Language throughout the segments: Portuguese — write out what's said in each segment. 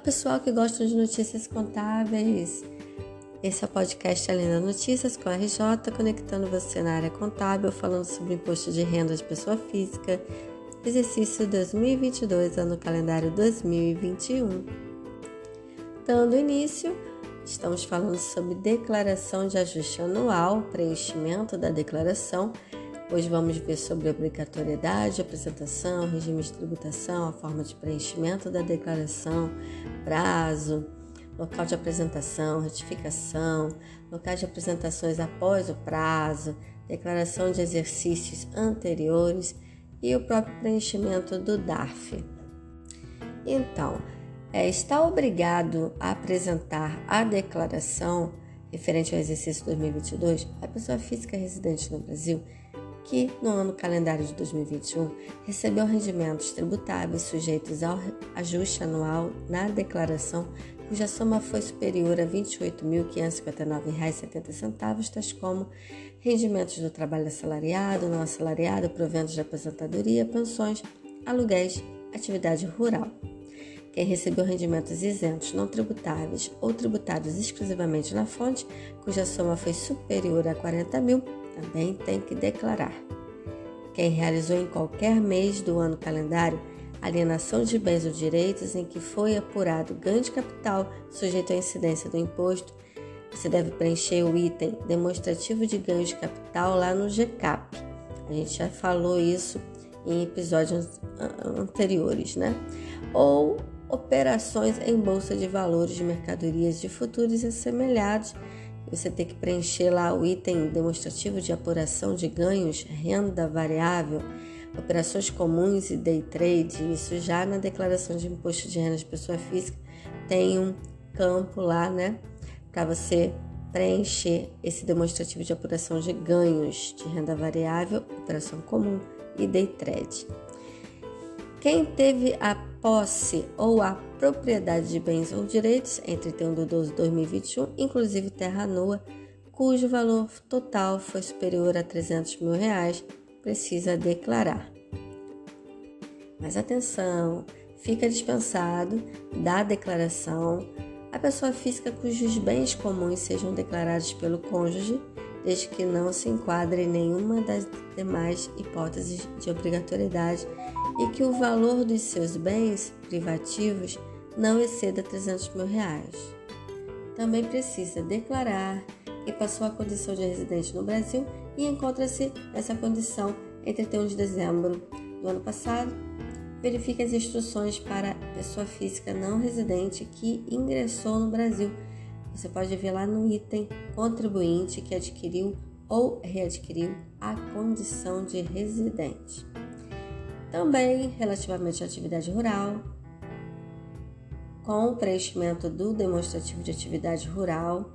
pessoal que gosta de notícias contábeis. Esse é o podcast das Notícias com a RJ, conectando você na área contábil, falando sobre imposto de renda de pessoa física, exercício 2022, ano calendário 2021. Dando início, estamos falando sobre declaração de ajuste anual, preenchimento da declaração Hoje vamos ver sobre obrigatoriedade, apresentação, regime de tributação, a forma de preenchimento da declaração, prazo, local de apresentação, retificação, locais de apresentações após o prazo, declaração de exercícios anteriores e o próprio preenchimento do DARF. Então, é, está obrigado a apresentar a declaração referente ao exercício 2022 a pessoa física residente no Brasil que, no ano calendário de 2021, recebeu rendimentos tributáveis sujeitos ao ajuste anual na declaração, cuja soma foi superior a R$ 28.559,70, tais como rendimentos do trabalho assalariado, não assalariado, proventos de aposentadoria, pensões, aluguéis, atividade rural. Quem recebeu rendimentos isentos não tributáveis ou tributados exclusivamente na fonte, cuja soma foi superior a 40 mil, também tem que declarar. Quem realizou em qualquer mês do ano calendário alienação de bens ou direitos em que foi apurado ganho de capital sujeito à incidência do imposto, você deve preencher o item demonstrativo de ganho de capital lá no GCAP. A gente já falou isso em episódios anteriores, né? Ou operações em bolsa de valores de mercadorias de futuros assemelhados você tem que preencher lá o item demonstrativo de apuração de ganhos, renda variável, operações comuns e day trade. Isso já na declaração de imposto de renda de pessoa física tem um campo lá, né, para você preencher esse demonstrativo de apuração de ganhos de renda variável, operação comum e day trade. Quem teve a posse ou a propriedade de bens ou direitos entre 31 de 12 de 2021, inclusive terra nua, cujo valor total foi superior a 300 mil reais, precisa declarar. Mas atenção, fica dispensado da declaração a pessoa física cujos bens comuns sejam declarados pelo cônjuge, desde que não se enquadre em nenhuma das demais hipóteses de obrigatoriedade e que o valor dos seus bens privativos não exceda 300 mil reais. Também precisa declarar que passou a condição de residente no Brasil e encontra-se nessa condição entre 31 de dezembro do ano passado. Verifique as instruções para pessoa física não residente que ingressou no Brasil. Você pode ver lá no item contribuinte que adquiriu ou readquiriu a condição de residente. Também relativamente à atividade rural, com o preenchimento do demonstrativo de atividade rural,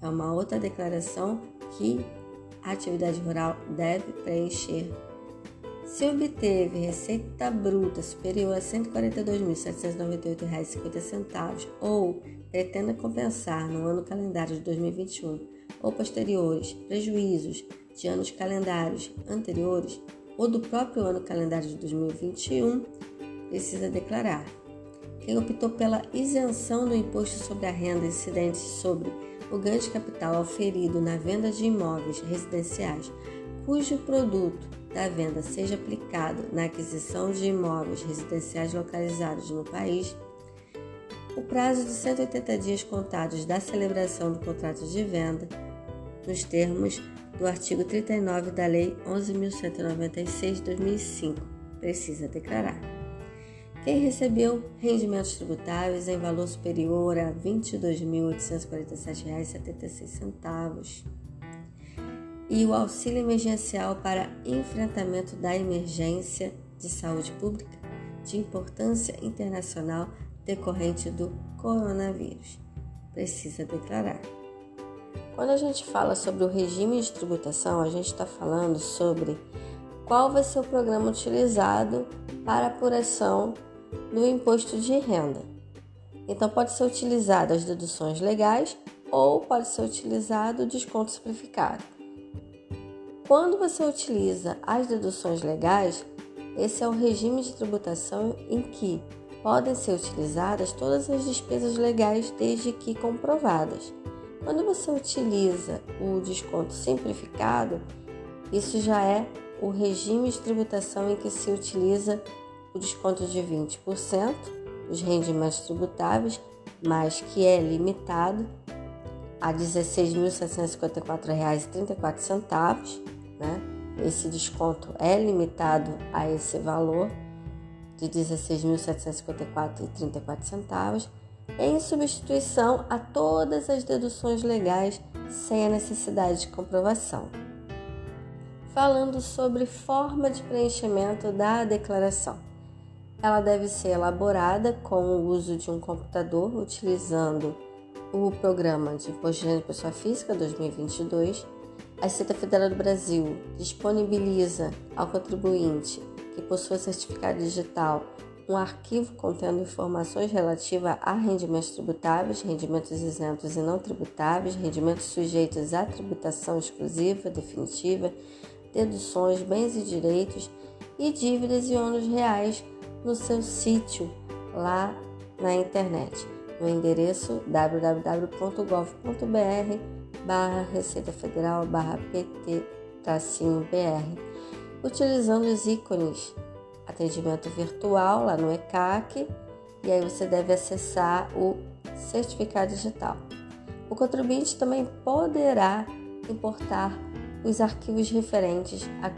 é uma outra declaração que a atividade rural deve preencher. Se obteve receita bruta superior a R$ 142.798,50 ou pretenda compensar no ano calendário de 2021 ou posteriores prejuízos de anos calendários anteriores, ou do próprio ano calendário de 2021, precisa declarar. Quem optou pela isenção do imposto sobre a renda incidente sobre o ganho de capital auferido na venda de imóveis residenciais, cujo produto da venda seja aplicado na aquisição de imóveis residenciais localizados no país, o prazo de 180 dias contados da celebração do contrato de venda, nos termos do artigo 39 da Lei 11.196 de 2005. Precisa declarar. Quem recebeu rendimentos tributáveis em valor superior a R$ 22.847,76 e o auxílio emergencial para enfrentamento da emergência de saúde pública de importância internacional decorrente do coronavírus. Precisa declarar. Quando a gente fala sobre o regime de tributação, a gente está falando sobre qual vai ser o programa utilizado para apuração do imposto de renda. Então, pode ser utilizado as deduções legais ou pode ser utilizado o desconto simplificado. Quando você utiliza as deduções legais, esse é o regime de tributação em que podem ser utilizadas todas as despesas legais desde que comprovadas. Quando você utiliza o desconto simplificado, isso já é o regime de tributação em que se utiliza o desconto de 20% dos rendimentos tributáveis, mas que é limitado a R$ 16.754,34, né? Esse desconto é limitado a esse valor de R$ 16.754,34 em substituição a todas as deduções legais sem a necessidade de comprovação. Falando sobre forma de preenchimento da declaração. Ela deve ser elaborada com o uso de um computador utilizando o Programa de Imposto de Pessoa Física 2022. A Receita Federal do Brasil disponibiliza ao contribuinte que possua certificado digital um arquivo contendo informações relativas a rendimentos tributáveis, rendimentos isentos e não tributáveis, rendimentos sujeitos à tributação exclusiva, definitiva, deduções, bens e direitos e dívidas e ônus reais no seu sítio lá na internet, no endereço www.gov.br barra Receita Federal barra PT BR, utilizando os ícones atendimento virtual lá no ECAC e aí você deve acessar o certificado digital. O contribuinte também poderá importar os arquivos referentes a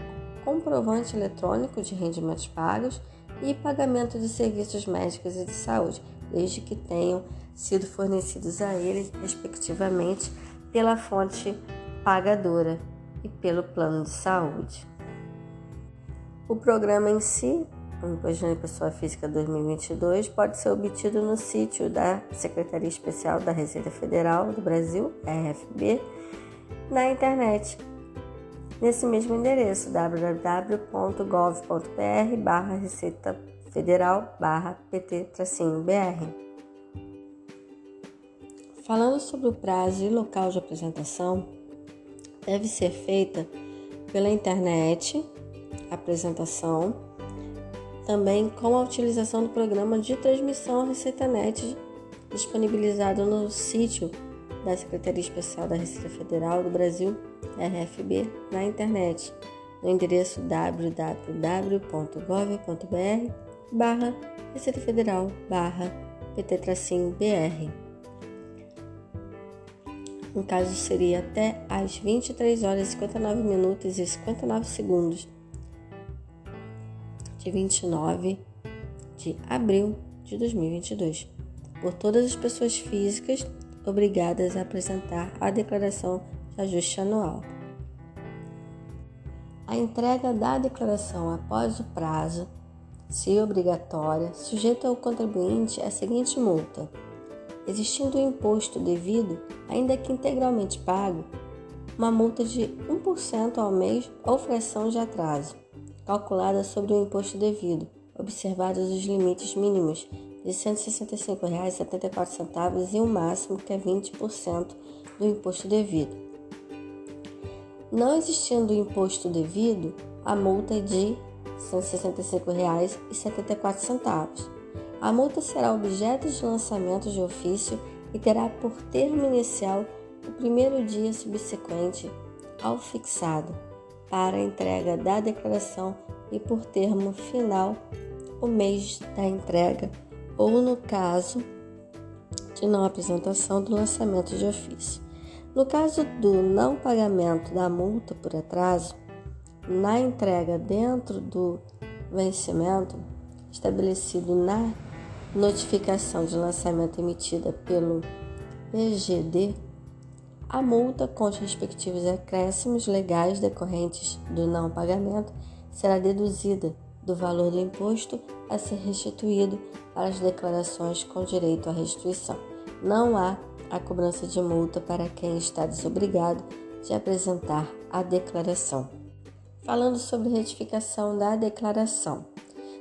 comprovante eletrônico de rendimentos pagos e pagamento de serviços médicos e de saúde, desde que tenham sido fornecidos a ele, respectivamente, pela fonte pagadora e pelo plano de saúde. O programa em si, o Imposto de Pessoa Física 2022, pode ser obtido no sítio da Secretaria Especial da Receita Federal do Brasil, RFB, na internet, nesse mesmo endereço, www.gov.br barra Receita Federal barra PT-BR. Falando sobre o prazo e local de apresentação, deve ser feita pela internet apresentação, também com a utilização do programa de transmissão ReceitaNet disponibilizado no sítio da Secretaria Especial da Receita Federal do Brasil, RFB, na internet, no endereço www.gov.br barra Receita Federal barra PT-BR. No caso, seria até às 23 horas e 59 minutos e 59 segundos de 29 de abril de 2022, por todas as pessoas físicas obrigadas a apresentar a declaração de ajuste anual. A entrega da declaração após o prazo, se obrigatória, sujeita ao contribuinte a seguinte multa: existindo o imposto devido, ainda que integralmente pago, uma multa de 1% ao mês ou fração de atraso calculada sobre o imposto devido, observados os limites mínimos de R$ 165,74 e o máximo que é 20% do imposto devido. Não existindo o imposto devido, a multa é de R$ 165,74. A multa será objeto de lançamento de ofício e terá por termo inicial o primeiro dia subsequente ao fixado para a entrega da declaração e por termo final o mês da entrega ou no caso de não apresentação do lançamento de ofício. No caso do não pagamento da multa por atraso, na entrega dentro do vencimento estabelecido na notificação de lançamento emitida pelo PGD, a multa com os respectivos acréscimos legais decorrentes do não pagamento será deduzida do valor do imposto a ser restituído para as declarações com direito à restituição. Não há a cobrança de multa para quem está desobrigado de apresentar a declaração. Falando sobre retificação da declaração.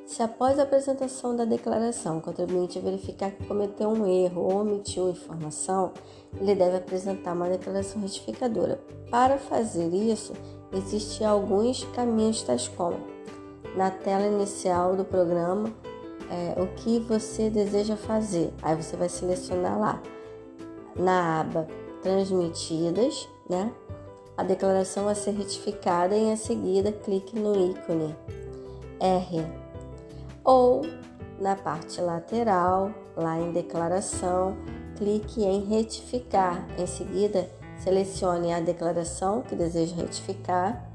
Se após a apresentação da declaração o contribuinte verificar que cometeu um erro ou omitiu informação, ele deve apresentar uma declaração retificadora. Para fazer isso, existem alguns caminhos tais como na tela inicial do programa é, o que você deseja fazer. Aí você vai selecionar lá na aba transmitidas, né? A declaração a ser retificada e em seguida clique no ícone R. Ou na parte lateral, lá em declaração, clique em retificar. Em seguida, selecione a declaração que deseja retificar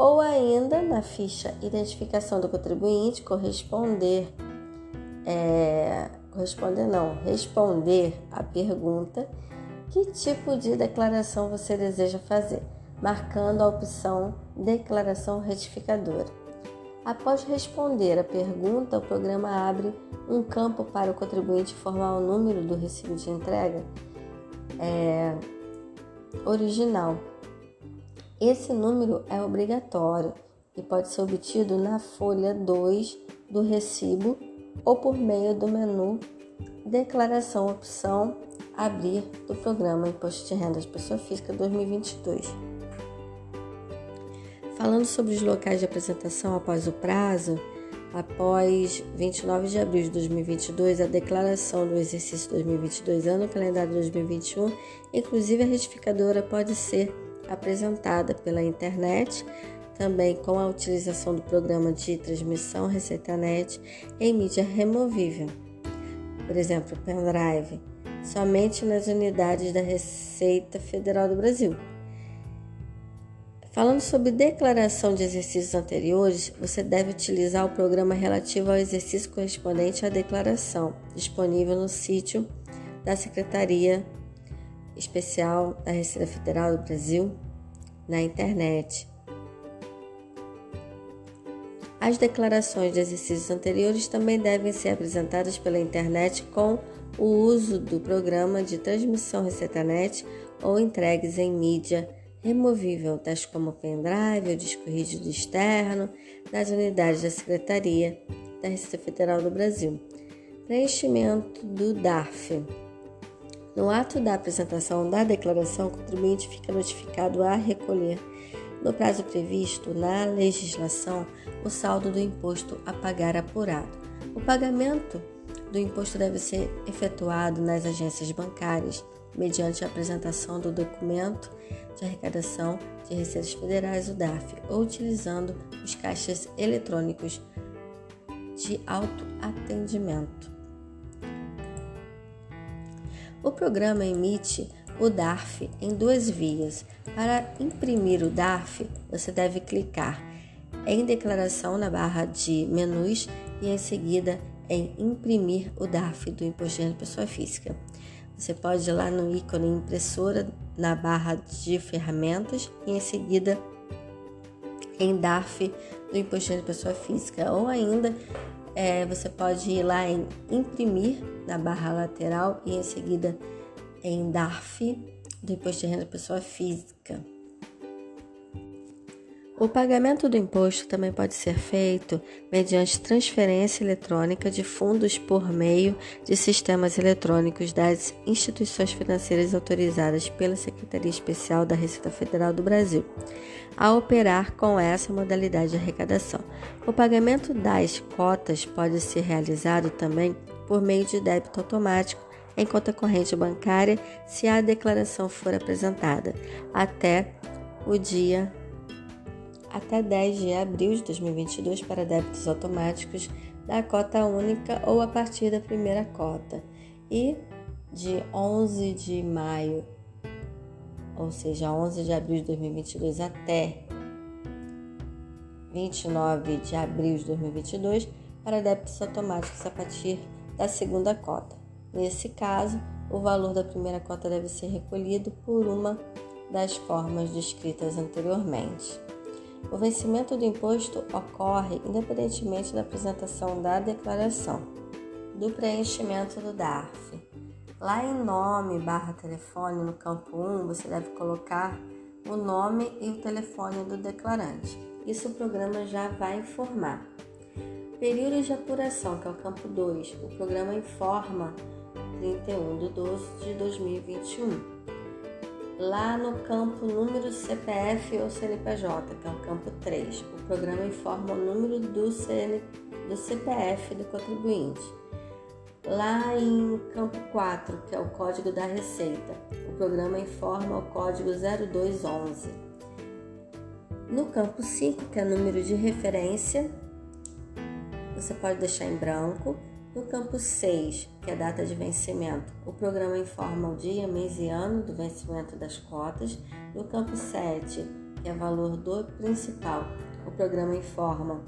ou ainda na ficha identificação do contribuinte corresponder é, corresponder não, responder a pergunta que tipo de declaração você deseja fazer, marcando a opção declaração retificadora. Após responder a pergunta, o programa abre um campo para o contribuinte informar o número do recibo de entrega é, original. Esse número é obrigatório e pode ser obtido na folha 2 do recibo ou por meio do menu Declaração Opção Abrir do Programa Imposto de Renda de Pessoa Física 2022. Falando sobre os locais de apresentação após o prazo, após 29 de abril de 2022, a declaração do exercício 2022 ano calendário 2021, inclusive a retificadora pode ser apresentada pela internet também com a utilização do programa de transmissão ReceitaNet em mídia removível, por exemplo, pendrive, somente nas unidades da Receita Federal do Brasil. Falando sobre declaração de exercícios anteriores, você deve utilizar o programa relativo ao exercício correspondente à declaração, disponível no sítio da Secretaria Especial da Receita Federal do Brasil na internet as declarações de exercícios anteriores também devem ser apresentadas pela internet com o uso do programa de transmissão ReceitaNet ou entregues em mídia removível, tais como pendrive ou disco rígido externo, nas unidades da Secretaria da Receita Federal do Brasil. Preenchimento do DARF. No ato da apresentação da declaração, o contribuinte fica notificado a recolher no prazo previsto na legislação, o saldo do imposto a pagar apurado. O pagamento do imposto deve ser efetuado nas agências bancárias, mediante a apresentação do documento de arrecadação de receitas federais, o DARF, ou utilizando os caixas eletrônicos de autoatendimento. O programa emite o DARF em duas vias. Para imprimir o DARF, você deve clicar em Declaração na barra de Menus e em seguida em Imprimir o DARF do Imposto de Pessoa Física. Você pode ir lá no ícone Impressora na barra de Ferramentas e em seguida em DARF do Imposto de Pessoa Física ou ainda é, você pode ir lá em Imprimir na barra lateral e em seguida em DARF do Imposto de Renda Pessoa Física. O pagamento do imposto também pode ser feito mediante transferência eletrônica de fundos por meio de sistemas eletrônicos das instituições financeiras autorizadas pela Secretaria Especial da Receita Federal do Brasil a operar com essa modalidade de arrecadação. O pagamento das cotas pode ser realizado também por meio de débito automático em conta corrente bancária se a declaração for apresentada até o dia até 10 de abril de 2022 para débitos automáticos da cota única ou a partir da primeira cota e de 11 de maio, ou seja, 11 de abril de 2022 até 29 de abril de 2022 para débitos automáticos a partir da segunda cota. Nesse caso, o valor da primeira cota deve ser recolhido por uma das formas descritas anteriormente. O vencimento do imposto ocorre independentemente da apresentação da declaração, do preenchimento do DARF. Lá em nome barra telefone, no campo 1, você deve colocar o nome e o telefone do declarante. Isso o programa já vai informar. Período de apuração, que é o campo 2, o programa informa 31 de 12 de 2021. Lá no campo número CPF ou CNPJ, que é o campo 3, o programa informa o número do, CN, do CPF do contribuinte. Lá em campo 4, que é o código da receita, o programa informa o código 0211. No campo 5, que é número de referência, você pode deixar em branco. No campo 6, que é data de vencimento, o programa informa o dia, mês e ano do vencimento das cotas. No campo 7, que é valor do principal, o programa informa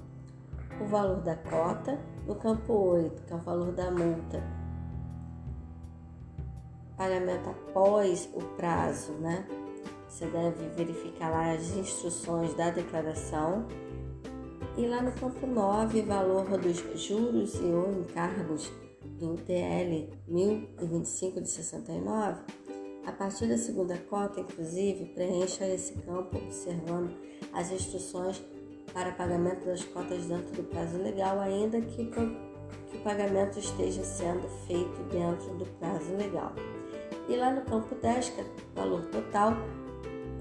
o valor da cota. No campo 8, que é o valor da multa, pagamento após o prazo, né? Você deve verificar lá as instruções da declaração. E lá no campo 9, valor dos juros e ou encargos do DL 1025 de 69. A partir da segunda cota, inclusive, preencha esse campo observando as instruções para pagamento das cotas dentro do prazo legal, ainda que, que o pagamento esteja sendo feito dentro do prazo legal. E lá no campo 10, que é valor total,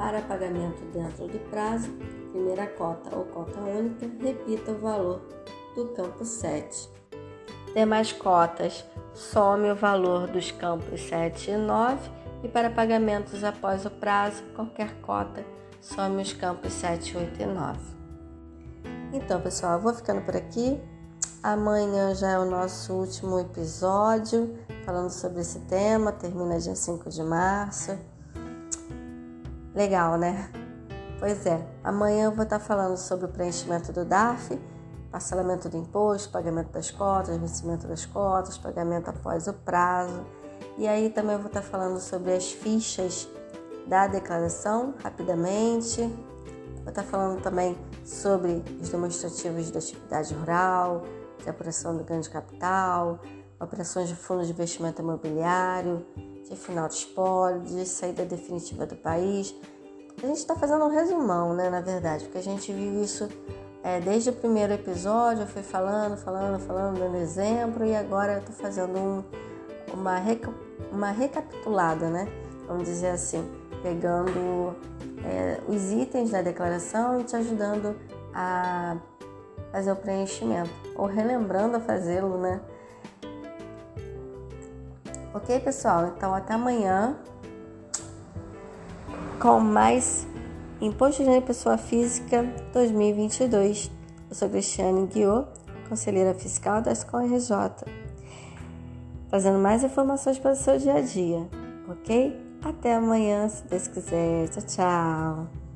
para pagamento dentro do prazo, primeira cota ou cota única, repita o valor do campo 7. Demais cotas, some o valor dos campos 7 e 9 e para pagamentos após o prazo, qualquer cota, some os campos 7, 8 e 9. Então, pessoal, eu vou ficando por aqui. Amanhã já é o nosso último episódio falando sobre esse tema, termina dia 5 de março. Legal, né? Pois é, amanhã eu vou estar falando sobre o preenchimento do DAF, parcelamento do imposto, pagamento das cotas, vencimento das cotas, pagamento após o prazo. E aí também vou estar falando sobre as fichas da declaração, rapidamente. Vou estar falando também sobre os demonstrativos da atividade rural, de apuração do ganho de capital, operações de fundo de investimento imobiliário, de final de espólio, de saída definitiva do país. A gente está fazendo um resumão, né, na verdade, porque a gente viu isso é, desde o primeiro episódio, eu fui falando, falando, falando, dando exemplo, e agora eu estou fazendo um, uma, reca uma recapitulada, né? Vamos dizer assim, pegando é, os itens da declaração e te ajudando a fazer o preenchimento, ou relembrando a fazê-lo, né? Ok, pessoal? Então, até amanhã com mais Imposto de Renda Pessoa Física 2022. Eu sou Cristiane Guiot, conselheira fiscal da Escola RJ, trazendo mais informações para o seu dia a dia, ok? Até amanhã, se Deus quiser. Tchau, tchau.